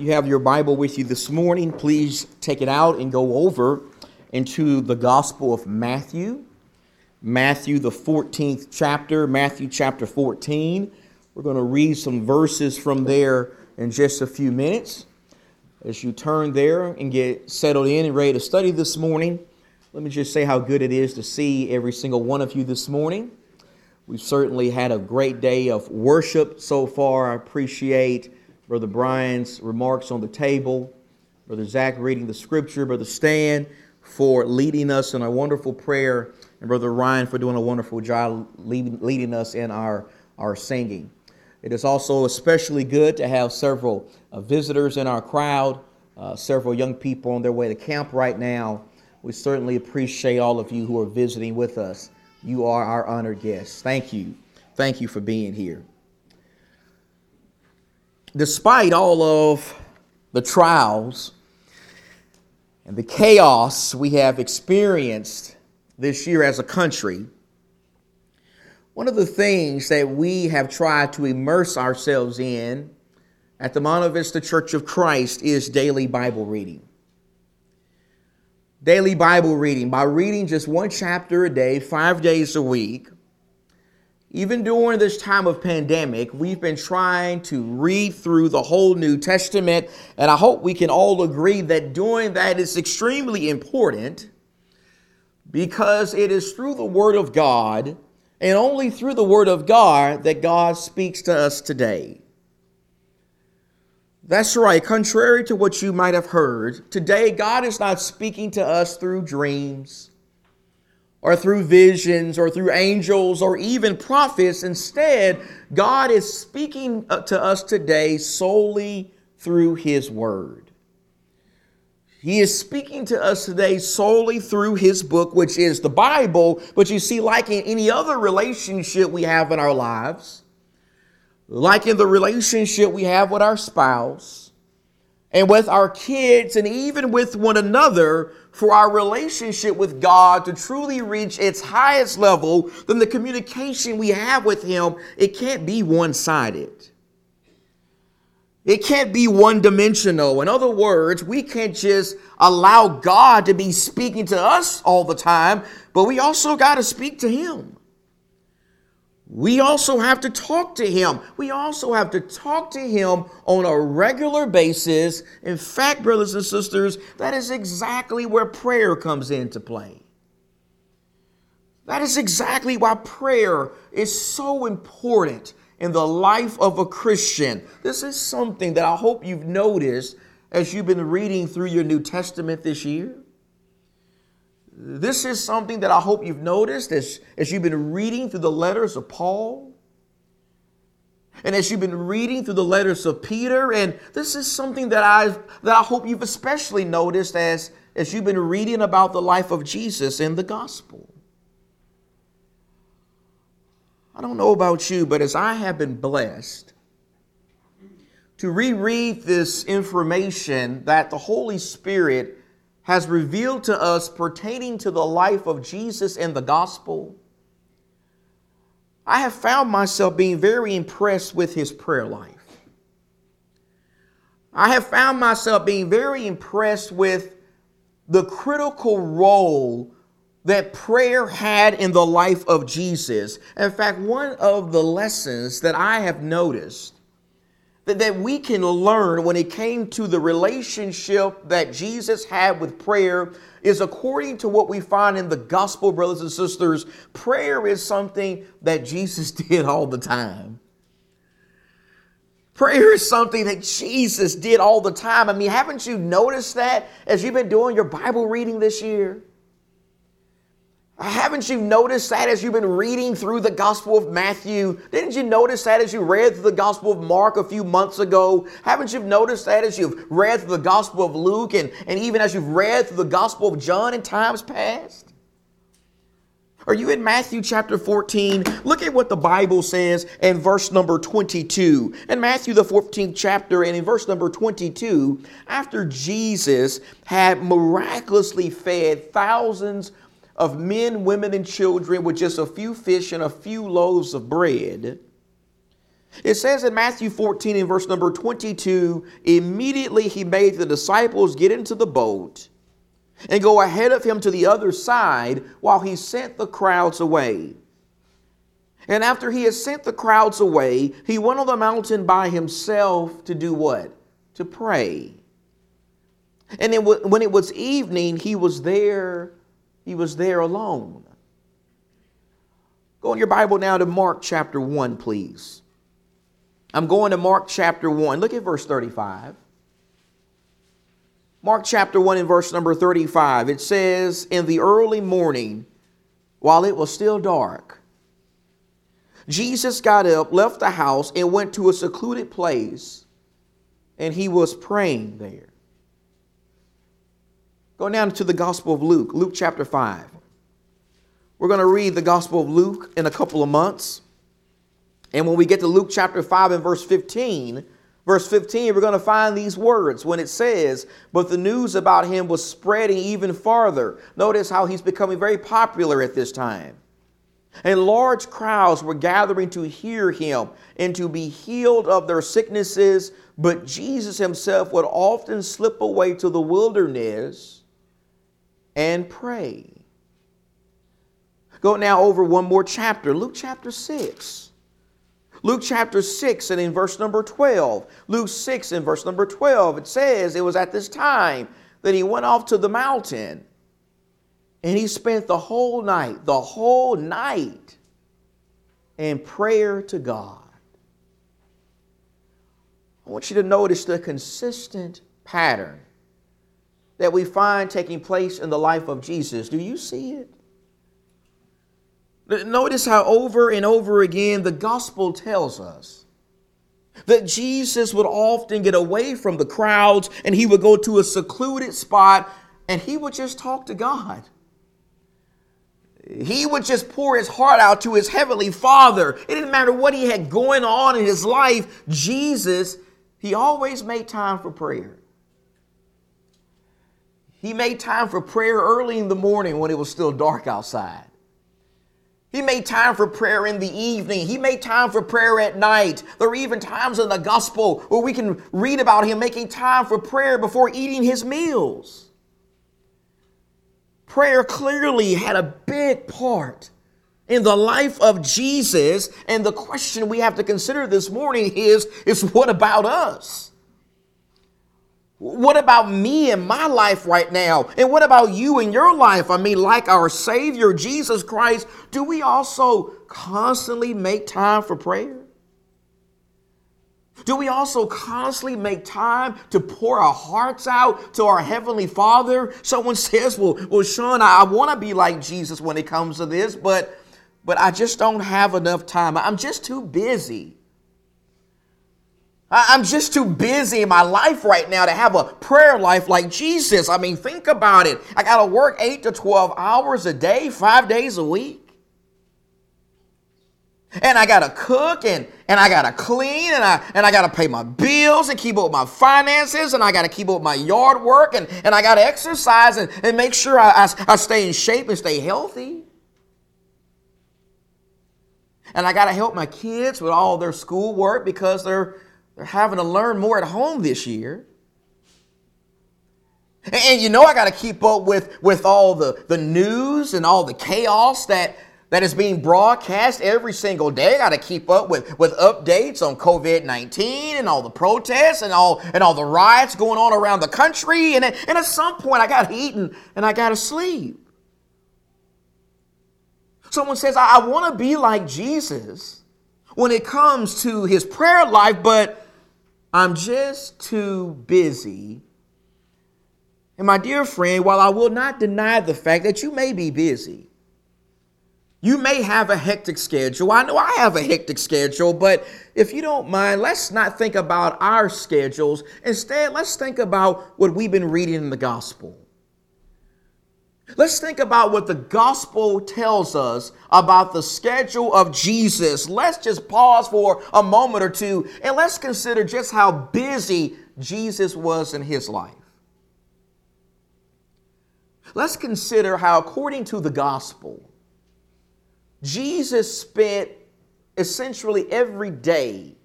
you have your Bible with you this morning, please take it out and go over into the Gospel of Matthew. Matthew, the 14th chapter, Matthew chapter 14. We're going to read some verses from there in just a few minutes. As you turn there and get settled in and ready to study this morning, let me just say how good it is to see every single one of you this morning. We've certainly had a great day of worship so far. I appreciate Brother Brian's remarks on the table, Brother Zach reading the scripture, Brother Stan for leading us in a wonderful prayer, and Brother Ryan for doing a wonderful job leading, us in our, our singing. It is also especially good to have several uh, visitors in our crowd, uh, several young people on their way to camp right now. We certainly appreciate all of you who are visiting with us. You are our honored guests. Thank you. Thank you for being here despite all of the trials and the chaos we have experienced this year as a country, one of the things that we have tried to immerse ourselves in at the Monte Vista Church of Christ is daily Bible reading. Daily Bible reading, by reading just one chapter a day, five days a week, even during this time of pandemic, we've been trying to read through the whole New Testament, and I hope we can all agree that doing that is extremely important because it is through the Word of God and only through the Word of God that God speaks to us today. That's right, contrary to what you might have heard, today God is not speaking to us through dreams or through visions or through angels or even prophets. Instead, God is speaking uh, to us today solely through His Word. He is speaking to us today solely through His book, which is the Bible. But you see, like in any other relationship we have in our lives, like in the relationship we have with our spouse and with our kids and even with one another, for our relationship with God to truly reach its highest level, then the communication we have with Him, it can't be one sided. It can't be one dimensional. In other words, we can't just allow God to be speaking to us all the time, but we also got to speak to Him. We also have to talk to him. We also have to talk to him on a regular basis. In fact, brothers and sisters, that is exactly where prayer comes into play. That is exactly why prayer is so important in the life of a Christian. This is something that I hope you've noticed as you've been reading through your New Testament this year. This is something that I hope you've noticed as, as you've been reading through the letters of Paul. And as you've been reading through the letters of Peter, and this is something that I that I hope you've especially noticed as, as you've been reading about the life of Jesus in the gospel. I don't know about you, but as I have been blessed to reread this information that the Holy Spirit has revealed to us pertaining to the life of Jesus in the gospel, I have found myself being very impressed with his prayer life. I have found myself being very impressed with the critical role that prayer had in the life of Jesus. In fact, one of the lessons that I have noticed that, we can learn when it came to the relationship that Jesus had with prayer is according to what we find in the gospel, brothers and sisters. Prayer is something that Jesus did all the time. Prayer is something that Jesus did all the time. I mean, haven't you noticed that as you've been doing your Bible reading this year? Haven't you noticed that as you've been reading through the Gospel of Matthew? Didn't you notice that as you read through the Gospel of Mark a few months ago? Haven't you noticed that as you've read through the Gospel of Luke and, and even as you've read through the Gospel of John in times past? Are you in Matthew chapter 14? Look at what the Bible says in verse number 22. In Matthew, the 14th chapter, and in verse number 22, after Jesus had miraculously fed thousands of men, women, and children with just a few fish and a few loaves of bread. It says in Matthew 14 in verse number 22 immediately he made the disciples get into the boat and go ahead of him to the other side while he sent the crowds away. And after he had sent the crowds away, he went on the mountain by himself to do what? To pray. And then when it was evening, he was there, he was there alone. Go in your Bible now to Mark chapter 1, please. I'm going to Mark chapter 1. Look at verse 35. Mark chapter 1 and verse number 35. It says, In the early morning, while it was still dark, Jesus got up, left the house, and went to a secluded place, and he was praying there. Go down to the Gospel of Luke, Luke chapter 5. We're going to read the Gospel of Luke in a couple of months. And when we get to Luke chapter 5 and verse 15, verse 15, we're going to find these words when it says, But the news about him was spreading even farther. Notice how he's becoming very popular at this time. And large crowds were gathering to hear him and to be healed of their sicknesses. But Jesus himself would often slip away to the wilderness and pray. Go now over one more chapter, Luke chapter 6. Luke chapter 6 and in verse number 12. Luke 6 and verse number 12, it says, It was at this time that he went off to the mountain and he spent the whole night, the whole night in prayer to God. I want you to notice the consistent pattern that we find taking place in the life of Jesus. Do you see it? Notice how over and over again the gospel tells us that Jesus would often get away from the crowds and he would go to a secluded spot and he would just talk to God. He would just pour his heart out to his heavenly Father. It didn't matter what he had going on in his life, Jesus, he always made time for prayer. He made time for prayer early in the morning when it was still dark outside. He made time for prayer in the evening. He made time for prayer at night. There are even times in the gospel where we can read about him making time for prayer before eating his meals. Prayer clearly had a big part in the life of Jesus. And the question we have to consider this morning is, is what about us? What about me and my life right now? And what about you and your life? I mean, like our Savior, Jesus Christ, do we also constantly make time for prayer? Do we also constantly make time to pour our hearts out to our Heavenly Father? Someone says, Well, well Sean, I, I want to be like Jesus when it comes to this, but but I just don't have enough time. I'm just too busy. I'm just too busy in my life right now to have a prayer life like Jesus. I mean, think about it. I got to work 8 to 12 hours a day, five days a week. And I gotta cook and, and I gotta clean and I and I gotta pay my bills and keep up with my finances and I gotta keep up with my yard work and, and I gotta exercise and, and make sure I, I, I stay in shape and stay healthy. And I gotta help my kids with all their schoolwork because they're they're having to learn more at home this year. And you know I got to keep up with, with all the, the news and all the chaos that, that is being broadcast every single day. I got to keep up with, with updates on COVID-19 and all the protests and all, and all the riots going on around the country. And, and at some point I got to eat and, and I got to sleep. Someone says, I, I want to be like Jesus when it comes to his prayer life, but I'm just too busy. And my dear friend, while I will not deny the fact that you may be busy, you may have a hectic schedule. I know I have a hectic schedule, but if you don't mind, let's not think about our schedules. Instead, let's think about what we've been reading in the gospel. Let's think about what the gospel tells us about the schedule of Jesus. Let's just pause for a moment or two and let's consider just how busy Jesus was in his life. Let's consider how, according to the gospel, Jesus spent essentially every day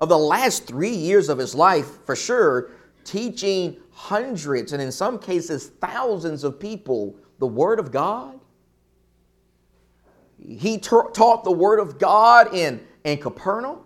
of the last three years of his life, for sure, teaching hundreds and in some cases thousands of people the Word of God. He taught the Word of God in, in Capernaum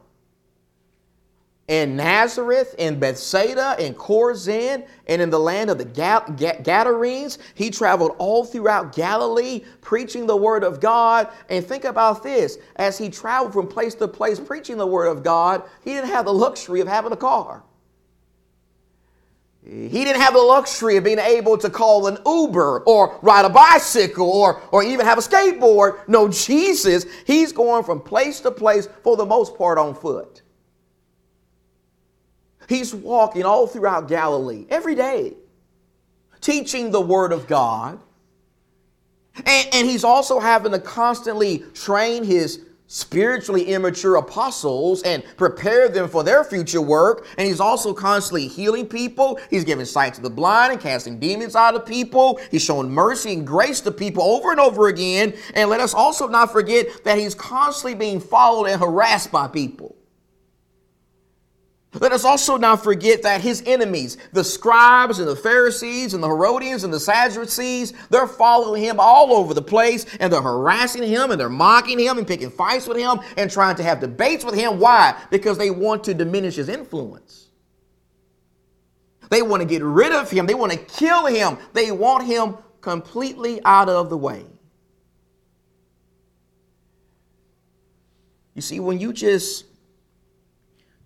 in Nazareth, in Bethsaida, in Chorazin, and in the land of the Gadarenes. He traveled all throughout Galilee preaching the word of God. And think about this as he traveled from place to place preaching the word of God, he didn't have the luxury of having a car. He didn't have the luxury of being able to call an Uber or ride a bicycle or, or even have a skateboard. No, Jesus, he's going from place to place for the most part on foot. He's walking all throughout Galilee every day, teaching the Word of God. And, and, he's also having to constantly train his spiritually immature apostles and prepare them for their future work. And he's also constantly healing people. He's giving sight to the blind and casting demons out of people. He's showing mercy and grace to people over and over again. And let us also not forget that he's constantly being followed and harassed by people. Let us also not forget that his enemies, the scribes and the Pharisees and the Herodians and the Sadducees, they're following him all over the place and they're harassing him and they're mocking him and picking fights with him and trying to have debates with him. Why? Because they want to diminish his influence. They want to get rid of him. They want to kill him. They want him completely out of the way. You see, when you just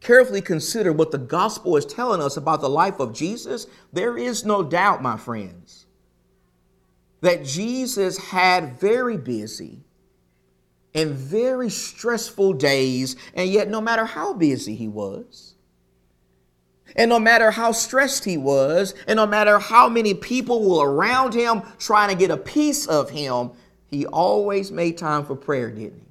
carefully consider what the gospel is telling us about the life of Jesus, there is no doubt, my friends, that Jesus had very busy and very stressful days, and yet, no matter how busy he was, and no matter how stressed he was, and no matter how many people were around him trying to get a piece of him, he always made time for prayer, didn't he?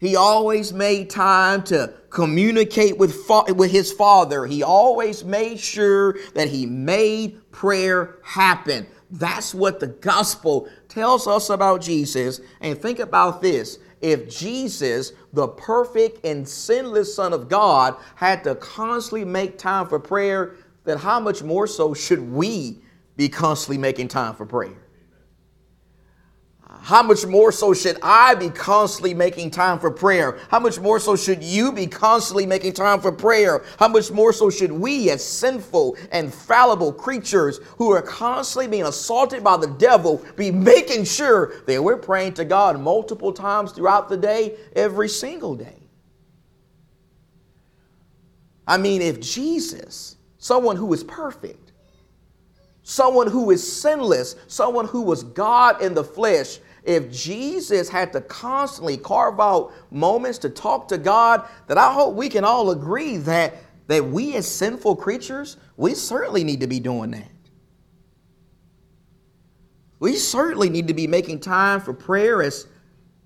He always made time to communicate with, fa- with his father. He always made sure that he made prayer happen. That's what the gospel tells us about Jesus. And think about this if Jesus, the perfect and sinless Son of God, had to constantly make time for prayer, then how much more so should we be constantly making time for prayer? How much more so should I be constantly making time for prayer? How much more so should you be constantly making time for prayer? How much more so should we, as sinful and fallible creatures who are constantly being assaulted by the devil, be making sure that we're praying to God multiple times throughout the day, every single day? I mean, if Jesus, someone who is perfect, someone who is sinless, someone who was God in the flesh, if Jesus had to constantly carve out moments to talk to God, that I hope we can all agree that, that we as sinful creatures, we certainly need to be doing that. We certainly need to be making time for prayer as,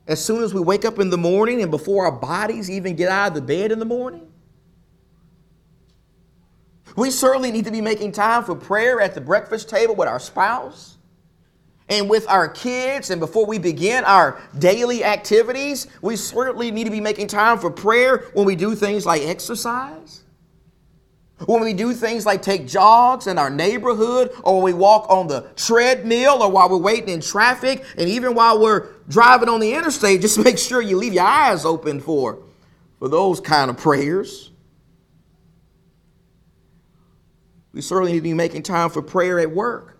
as soon as we wake up in the morning and before our bodies even get out of the bed in the morning. We certainly need to be making time for prayer at the breakfast table with our spouse and with our kids and before we begin our daily activities, we certainly need to be making time for prayer when we do things like exercise. When we do things like take jogs in our neighborhood, or when we walk on the treadmill, or while we're waiting in traffic, and even while we're driving on the interstate, just make sure you leave your eyes open for, for those kind of prayers. We certainly need to be making time for prayer at work.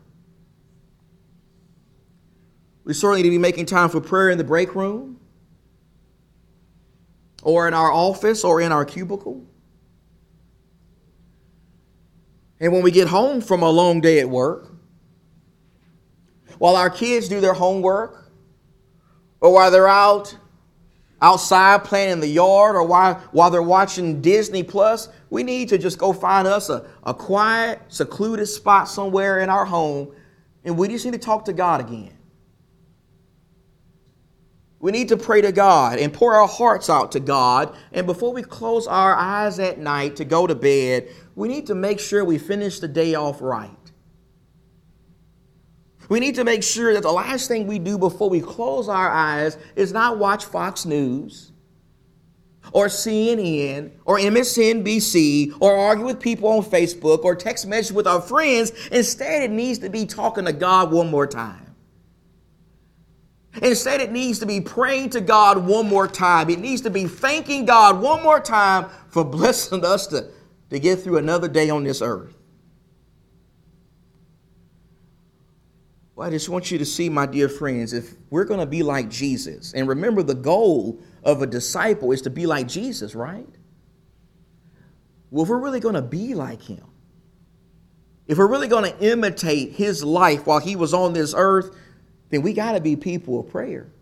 We certainly need to be making time for prayer in the break room or in our office or in our cubicle. And when we get home from a long day at work, while our kids do their homework, or while they're out outside playing in the yard, or while, while they're watching Disney Plus, we need to just go find us a, a quiet, secluded spot somewhere in our home, and we just need to talk to God again. We need to pray to God and pour our hearts out to God. And before we close our eyes at night to go to bed, we need to make sure we finish the day off right. We need to make sure that the last thing we do before we close our eyes is not watch Fox News or CNN or MSNBC or argue with people on Facebook or text message with our friends. Instead, it needs to be talking to God one more time. Instead, it needs to be praying to God one more time. It needs to be thanking God one more time for blessing us to, to get through another day on this earth. Well, I just want you to see, my dear friends, if we're going to be like Jesus, and remember the goal of a disciple is to be like Jesus, right? Well, if we're really going to be like him, if we're really going to imitate his life while he was on this earth, then we got to be people of prayer.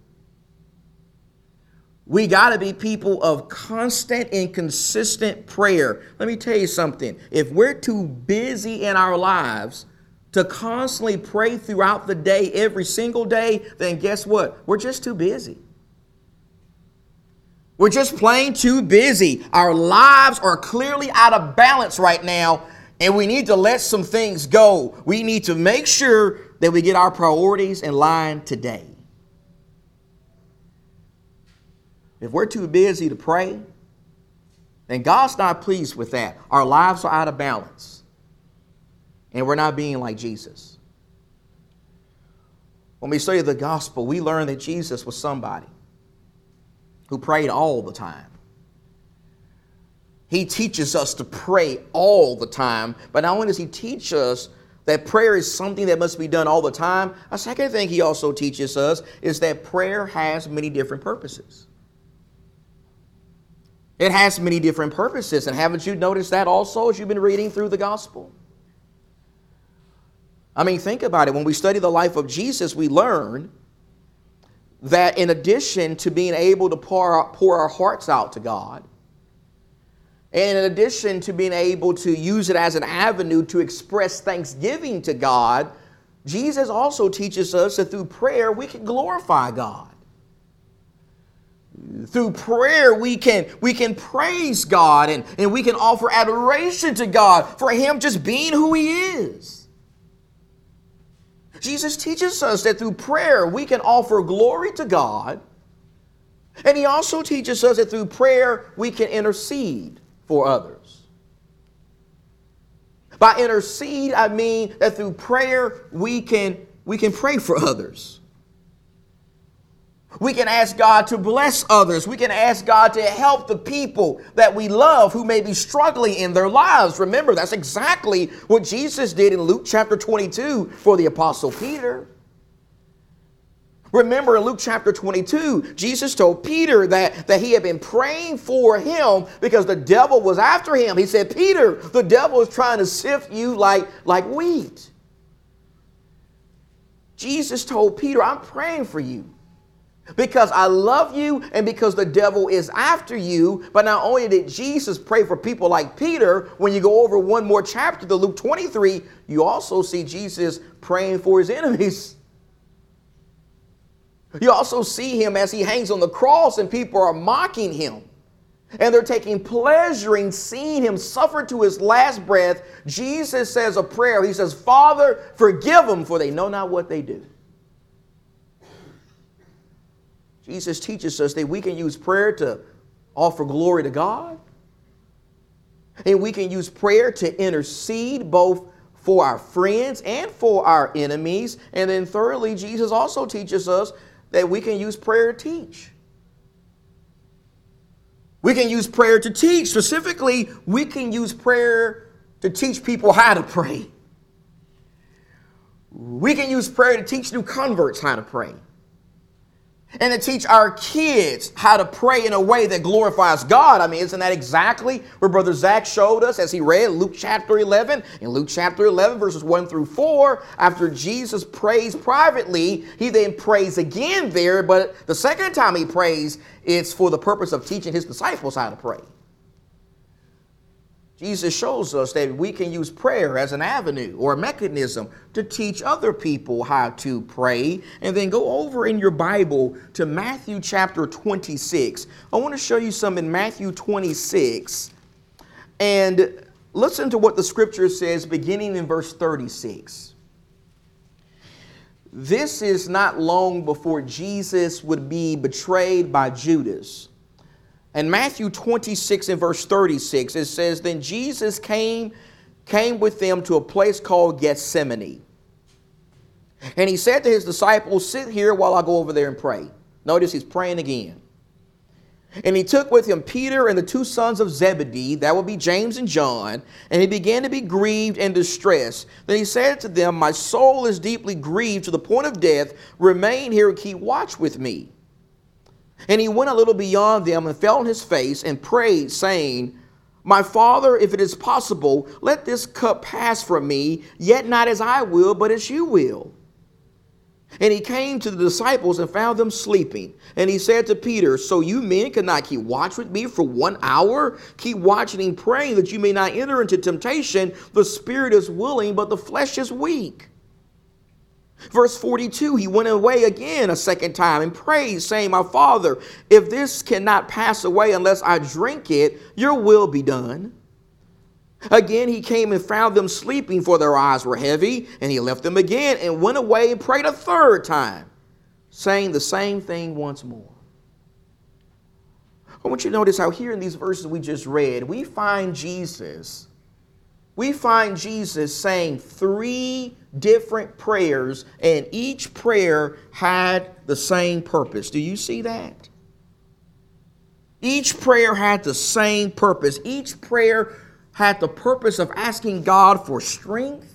We got to be people of constant and consistent prayer. Let me tell you something. If we're too busy in our lives to constantly pray throughout the day, every single day, then guess what? We're just too busy. We're just plain too busy. Our lives are clearly out of balance right now, and we need to let some things go. We need to make sure that we get our priorities in line today. If we're too busy to pray, then God's not pleased with that. Our lives are out of balance, and we're not being like Jesus. When we study the gospel, we learn that Jesus was somebody who prayed all the time. He teaches us to pray all the time, but not only does he teach us that prayer is something that must be done all the time, a second thing he also teaches us is that prayer has many different purposes. It has many different purposes, and haven't you noticed that also as you've been reading through the gospel? I mean, think about it. When we study the life of Jesus, we learn that in addition to being able to pour, pour our hearts out to God, and in addition to being able to use it as an avenue to express thanksgiving to God, Jesus also teaches us that through prayer we can glorify God. Through prayer, we can, we can praise God and, and we can offer adoration to God for Him just being who He is. Jesus teaches us that through prayer we can offer glory to God. And he also teaches us that through prayer we can intercede for others. By intercede, I mean that through prayer we can, we can pray for others. We can ask God to bless others. We can ask God to help the people that we love who may be struggling in their lives. Remember, that's exactly what Jesus did in Luke chapter 22 for the Apostle Peter. Remember in Luke chapter 22, Jesus told Peter that, that he had been praying for him because the devil was after him. He said, Peter, the devil is trying to sift you like, like wheat. Jesus told Peter, I'm praying for you because I love you and because the devil is after you. But not only did Jesus pray for people like Peter, when you go over one more chapter to Luke 23, you also see Jesus praying for his enemies. You also see him as he hangs on the cross and people are mocking him. And they're taking pleasure in seeing him suffer to his last breath. Jesus says a prayer. He says, Father, forgive them, for they know not what they do. Jesus teaches us that we can use prayer to offer glory to God. And we can use prayer to intercede both for our friends and for our enemies. And then, thirdly, Jesus also teaches us that we can use prayer to teach. We can use prayer to teach. Specifically, we can use prayer to teach people how to pray. We can use prayer to teach new converts how to pray and to teach our kids how to pray in a way that glorifies God. I mean, isn't that exactly what Brother Zach showed us as he read Luke chapter 11? In Luke chapter 11, verses 1 through 4, after Jesus prays privately, he then prays again there, but the second time he prays, it's for the purpose of teaching his disciples how to pray. Jesus shows us that we can use prayer as an avenue or a mechanism to teach other people how to pray. And then go over in your Bible to Matthew chapter 26. I want to show you some in Matthew 26. And listen to what the scripture says beginning in verse 36. This is not long before Jesus would be betrayed by Judas. And Matthew 26 and verse 36, it says, Then Jesus came, came with them to a place called Gethsemane. And he said to his disciples, Sit here while I go over there and pray. Notice he's praying again. And he took with him Peter and the two sons of Zebedee, that would be James and John, and he began to be grieved and distressed. Then he said to them, My soul is deeply grieved to the point of death. Remain here and keep watch with me. And he went a little beyond them and fell on his face and prayed, saying, My father, if it is possible, let this cup pass from me, yet not as I will, but as you will. And he came to the disciples and found them sleeping. And he said to Peter, So you men cannot keep watch with me for one hour? Keep watching and praying that you may not enter into temptation. The spirit is willing, but the flesh is weak. Verse 42 He went away again a second time and prayed, saying, My father, if this cannot pass away unless I drink it, your will be done. Again, he came and found them sleeping, for their eyes were heavy, and he left them again and went away and prayed a third time, saying the same thing once more. I want you to notice how here in these verses we just read, we find Jesus. We find Jesus saying three different prayers, and each prayer had the same purpose. Do you see that? Each prayer had the same purpose. Each prayer had the purpose of asking God for strength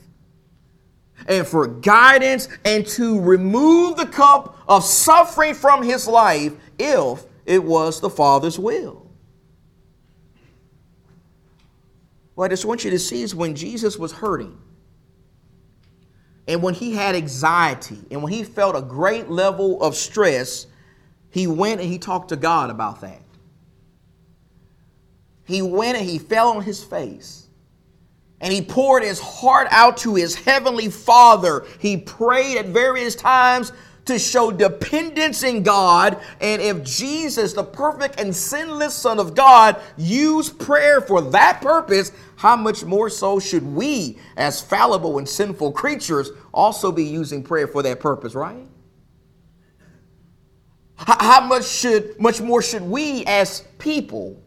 and for guidance and to remove the cup of suffering from his life if it was the Father's will. What I just want you to see is when Jesus was hurting, and when he had anxiety, and when he felt a great level of stress, he went and he talked to God about that he went and he fell on his face and he poured his heart out to his heavenly Father. He prayed at various times to show dependence in God. And if Jesus, the perfect and sinless Son of God, used prayer for that purpose, how much more so should we, as fallible and sinful creatures, also be using prayer for that purpose, right? How much should much more should we as people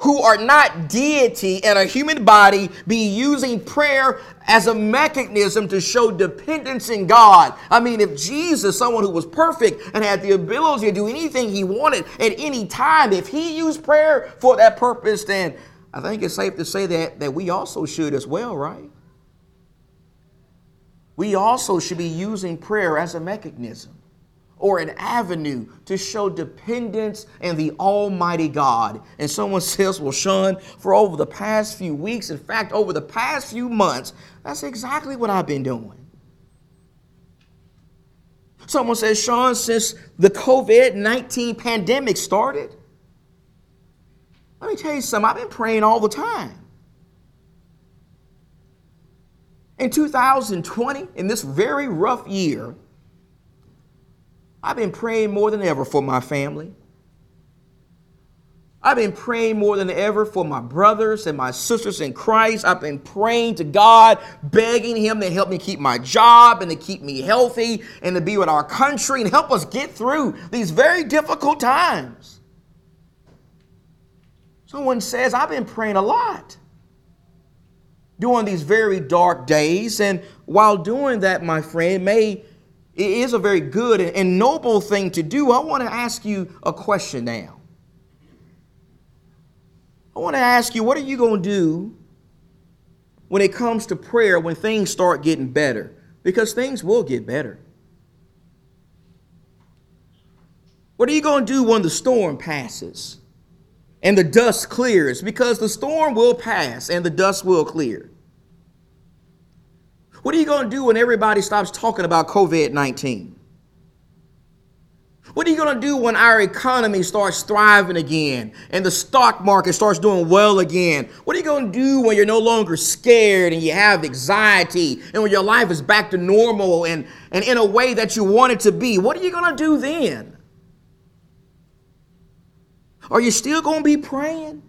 who are not deity in a human body be using prayer as a mechanism to show dependence in God. I mean, if Jesus, someone who was perfect and had the ability to do anything he wanted at any time, if he used prayer for that purpose, then I think it's safe to say that, that we also should as well, right? We also should be using prayer as a mechanism or an avenue to show dependence in the Almighty God. And someone says, Well, Sean, for over the past few weeks, in fact, over the past few months, that's exactly what I've been doing. Someone says, Sean, since the COVID 19 pandemic started, let me tell you something, I've been praying all the time. In 2020, in this very rough year, I've been praying more than ever for my family. I've been praying more than ever for my brothers and my sisters in Christ. I've been praying to God, begging Him to help me keep my job and to keep me healthy and to be with our country and help us get through these very difficult times. Someone says, I've been praying a lot during these very dark days. And while doing that, my friend, may it is a very good and noble thing to do. I want to ask you a question now. I want to ask you, what are you going to do when it comes to prayer when things start getting better? Because things will get better. What are you going to do when the storm passes and the dust clears? Because the storm will pass and the dust will clear. What are you going to do when everybody stops talking about COVID 19? What are you going to do when our economy starts thriving again and the stock market starts doing well again? What are you going to do when you're no longer scared and you have anxiety and when your life is back to normal and, and in a way that you want it to be? What are you going to do then? Are you still going to be praying?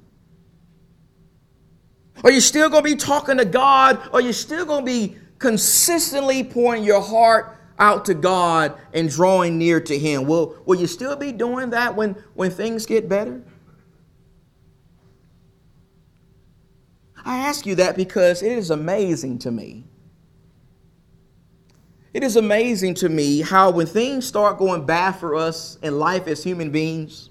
Are you still going to be talking to God? Are you still going to be consistently pouring your heart out to God and drawing near to Him? Will, will you still be doing that when, when things get better? I ask you that because it is amazing to me. It is amazing to me how when things start going bad for us in life as human beings,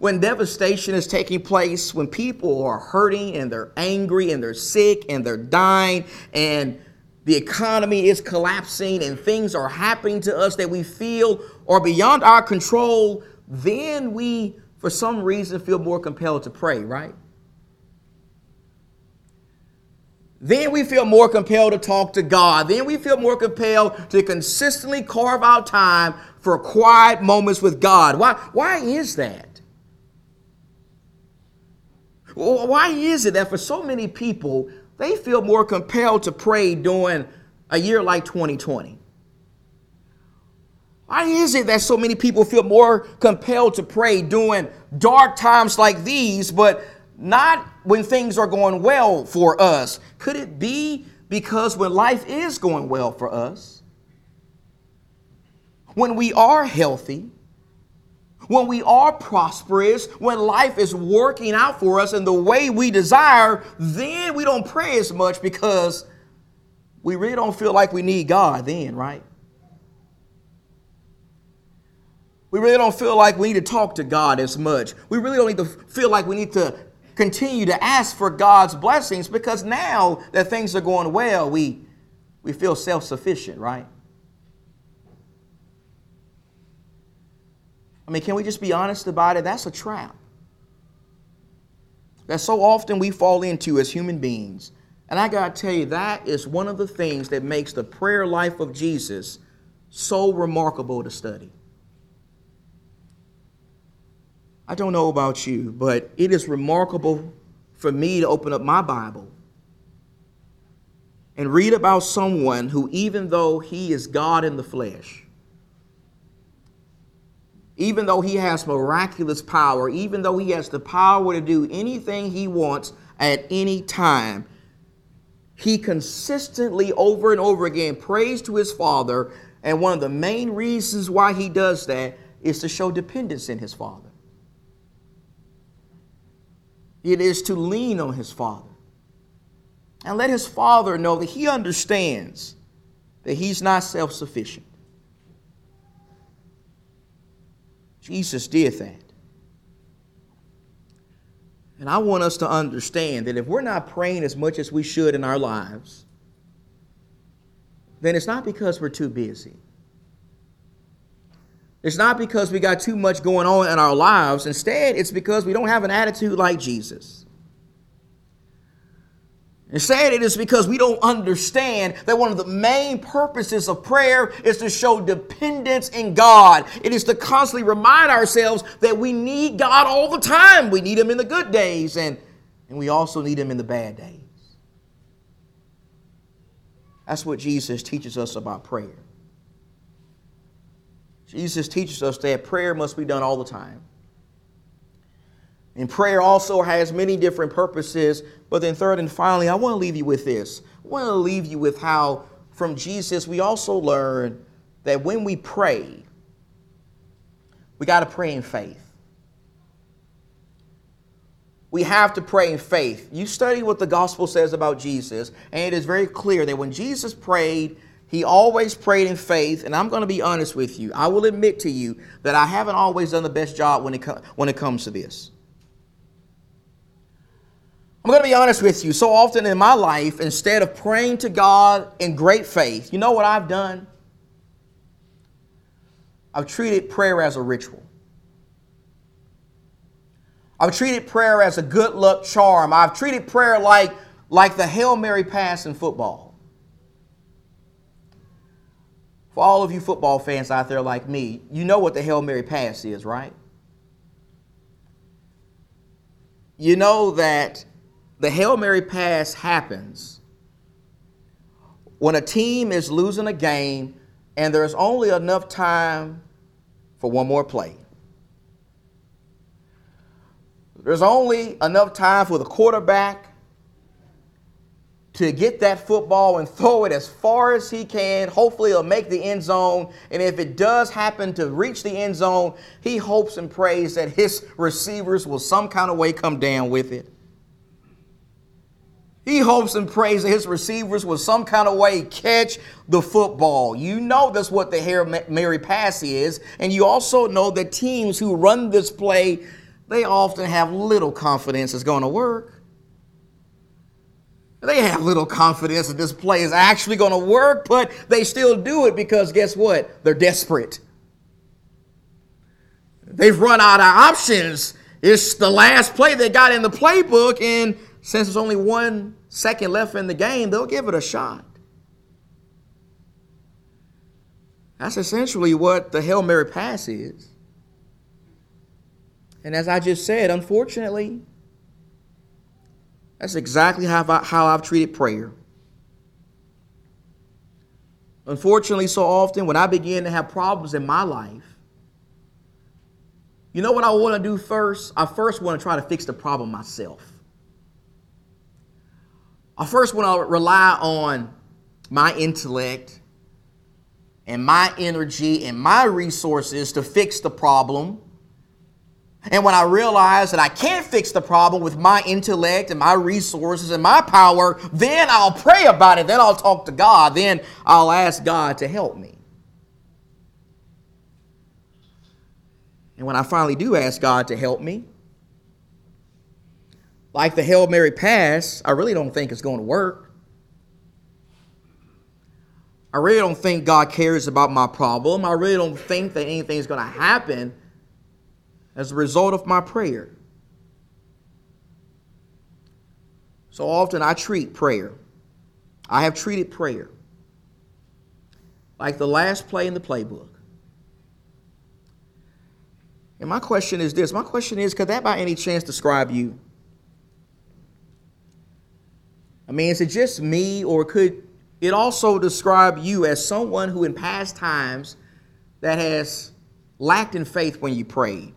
when devastation is taking place, when people are hurting and they're angry and they're sick and they're dying and the economy is collapsing and things are happening to us that we feel are beyond our control, then we, for some reason, feel more compelled to pray, right? Then we feel more compelled to talk to God. Then we feel more compelled to consistently carve out time for quiet moments with God. Why, why is that? Why is it that for so many people, they feel more compelled to pray during a year like 2020? Why is it that so many people feel more compelled to pray during dark times like these, but not when things are going well for us? Could it be because when life is going well for us, when we are healthy, when we are prosperous, when life is working out for us in the way we desire, then we don't pray as much because we really don't feel like we need God then, right? We really don't feel like we need to talk to God as much. We really don't need to feel like we need to continue to ask for God's blessings because now that things are going well, we, we feel self sufficient, right? I mean, can we just be honest about it? That's a trap. That so often we fall into as human beings. And I got to tell you, that is one of the things that makes the prayer life of Jesus so remarkable to study. I don't know about you, but it is remarkable for me to open up my Bible and read about someone who, even though he is God in the flesh, even though he has miraculous power, even though he has the power to do anything he wants at any time, he consistently, over and over again, prays to his Father. And one of the main reasons why he does that is to show dependence in his Father. It is to lean on his Father. And let his Father know that he understands that he's not self sufficient. Jesus did that. And I want us to understand that if we're not praying as much as we should in our lives, then it's not because we're too busy. It's not because we got too much going on in our lives. Instead, it's because we don't have an attitude like Jesus. And saying it is because we don't understand that one of the main purposes of prayer is to show dependence in God. It is to constantly remind ourselves that we need God all the time. We need Him in the good days, and, and we also need Him in the bad days. That's what Jesus teaches us about prayer. Jesus teaches us that prayer must be done all the time. And prayer also has many different purposes. But then, third and finally, I want to leave you with this. I want to leave you with how from Jesus we also learn that when we pray, we got to pray in faith. We have to pray in faith. You study what the gospel says about Jesus, and it is very clear that when Jesus prayed, he always prayed in faith, and I'm going to be honest with you. I will admit to you that I haven't always done the best job when it, when it comes to this. I'm going to be honest with you. So often in my life, instead of praying to God in great faith, you know what I've done? I've treated prayer as a ritual. I've treated prayer as a good luck charm. I've treated prayer like, like the Hail Mary pass in football. For all of you football fans out there like me, you know what the Hail Mary pass is, right? You know that the Hail Mary pass happens when a team is losing a game and there's only enough time for one more play. There's only enough time for the quarterback to get that football and throw it as far as he can. Hopefully, it'll make the end zone. And if it does happen to reach the end zone, he hopes and prays that his receivers will some kind of way come down with it. He hopes and prays that his receivers will some kind of way catch the football. You know that's what the Hail Mary pass is. And you also know that teams who run this play, they often have little confidence it's going to work. They have little confidence that this play is actually going to work, but they still do it because guess what? They're desperate. They've run out of options. It's the last play they got in the playbook, and since there's only one second left in the game, they'll give it a shot. That's essentially what the Hail Mary pass is. And as I just said, unfortunately, that's exactly how, I, how I've treated prayer. Unfortunately, so often when I begin to have problems in my life, you know what I want to do first? I first want to try to fix the problem myself. I first want to rely on my intellect and my energy and my resources to fix the problem. And when I realize that I can't fix the problem with my intellect and my resources and my power, then I'll pray about it. Then I'll talk to God. Then I'll ask God to help me. And when I finally do ask God to help me, like the Hail Mary pass, I really don't think it's going to work. I really don't think God cares about my problem. I really don't think that anything is going to happen as a result of my prayer. So often I treat prayer. I have treated prayer like the last play in the playbook. And my question is this my question is could that by any chance describe you? I mean, is it just me, or could it also describe you as someone who in past times that has lacked in faith when you prayed?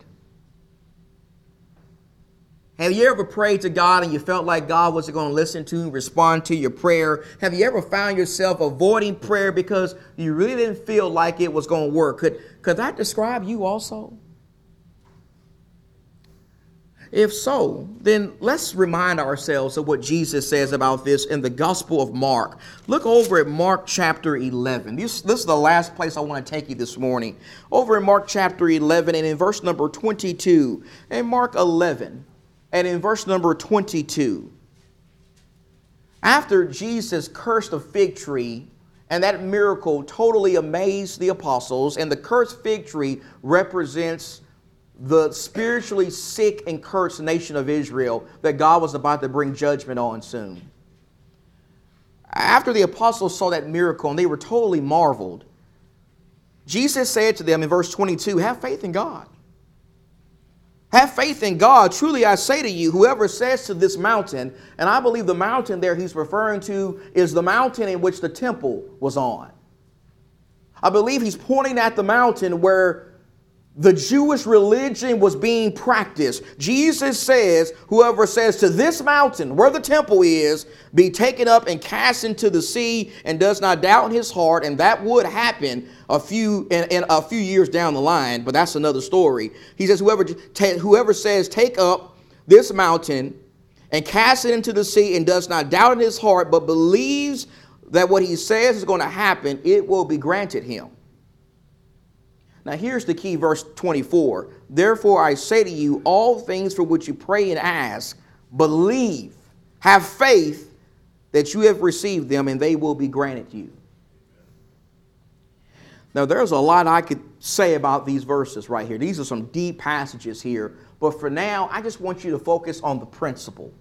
Have you ever prayed to God and you felt like God wasn't going to listen to and respond to your prayer? Have you ever found yourself avoiding prayer because you really didn't feel like it was going to work? Could, could that describe you also? If so, then let's remind ourselves of what Jesus says about this in the Gospel of Mark. Look over at Mark chapter 11. This, this is the last place I want to take you this morning. Over in Mark chapter 11 and in verse number 22. In Mark 11 and in verse number 22. After Jesus cursed a fig tree, and that miracle totally amazed the apostles, and the cursed fig tree represents the spiritually sick and cursed nation of Israel that God was about to bring judgment on soon. After the apostles saw that miracle and they were totally marveled, Jesus said to them in verse 22 Have faith in God. Have faith in God. Truly, I say to you, whoever says to this mountain, and I believe the mountain there he's referring to is the mountain in which the temple was on. I believe he's pointing at the mountain where the Jewish religion was being practiced. Jesus says, Whoever says to this mountain, where the temple is, be taken up and cast into the sea, and does not doubt in his heart, and that would happen a few in, in a few years down the line, but that's another story. He says, Whoever whoever says, Take up this mountain and cast it into the sea, and does not doubt in his heart, but believes that what he says is going to happen, it will be granted him. Now, here's the key verse 24. Therefore, I say to you, all things for which you pray and ask, believe, have faith that you have received them, and they will be granted you. Now, there's a lot I could say about these verses right here. These are some deep passages here. But for now, I just want you to focus on the principle.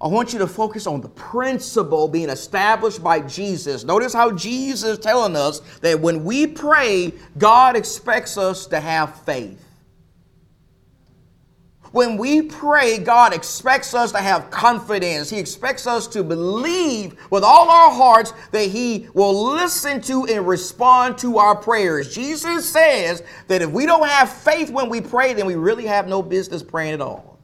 I want you to focus on the principle being established by Jesus. Notice how Jesus is telling us that when we pray, God expects us to have faith. When we pray, God expects us to have confidence. He expects us to believe with all our hearts that He will listen to and respond to our prayers. Jesus says that if we don't have faith when we pray, then we really have no business praying at all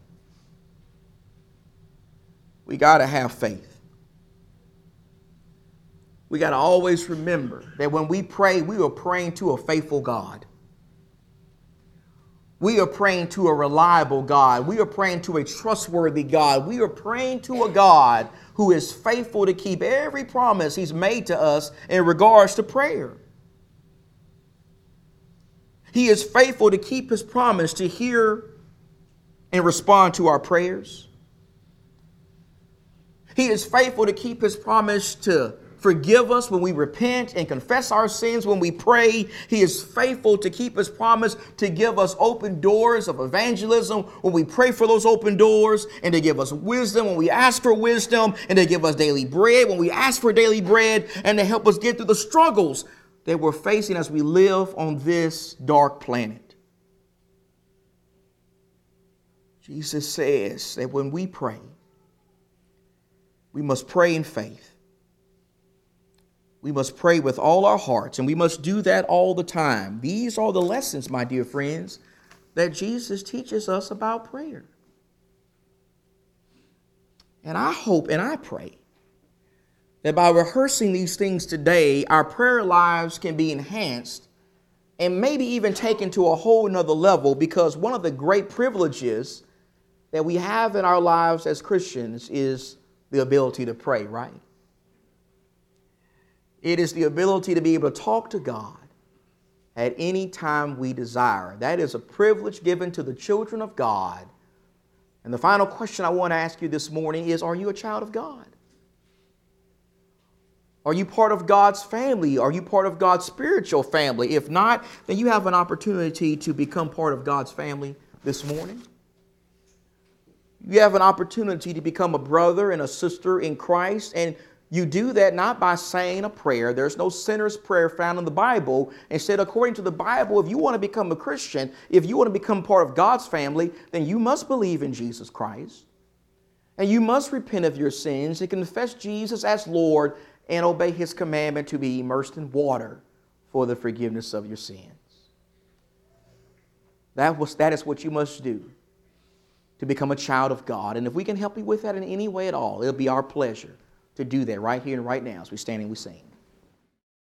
we got to have faith. We got to always remember that when we pray, we are praying to a faithful God. We are praying to a reliable God. We are praying to a trustworthy God. We are praying to a God who is faithful to keep every promise He's made to us in regards to prayer. He is faithful to keep His promise to hear and respond to our prayers. He is faithful to keep His promise to forgive us when we repent and confess our sins when we pray. He is faithful to keep his promise to give us open doors of evangelism when we pray for those open doors and to give us wisdom when we ask for wisdom and to give us daily bread when we ask for daily bread and to help us get through the struggles that we're facing as we live on this dark planet. Jesus says that when we pray, we must pray in faith we must pray with all our hearts, and we must do that all the time. These are the lessons, my dear friends, that Jesus teaches us about prayer. And I hope and I pray that by rehearsing these things today, our prayer lives can be enhanced and maybe even taken to a whole nother level because one of the great privileges that we have in our lives as Christians is the ability to pray, right? It is the ability to be able to talk to God at any time we desire. That is a privilege given to the children of God. And the final question I want to ask you this morning is Are you a child of God? Are you part of God's family? Are you part of God's spiritual family? If not, then you have an opportunity to become part of God's family this morning. You have an opportunity to become a brother and a sister in Christ, and you do that not by saying a prayer. There's no sinner's prayer found in the Bible. Instead, according to the Bible, if you want to become a Christian, if you want to become part of God's family, then you must believe in Jesus Christ. And you must repent of your sins and confess Jesus as Lord and obey his commandment to be immersed in water for the forgiveness of your sins. That, was, that is what you must do to become a child of God. And if we can help you with that in any way at all, it'll be our pleasure to do that right here and right now as we stand and we sing.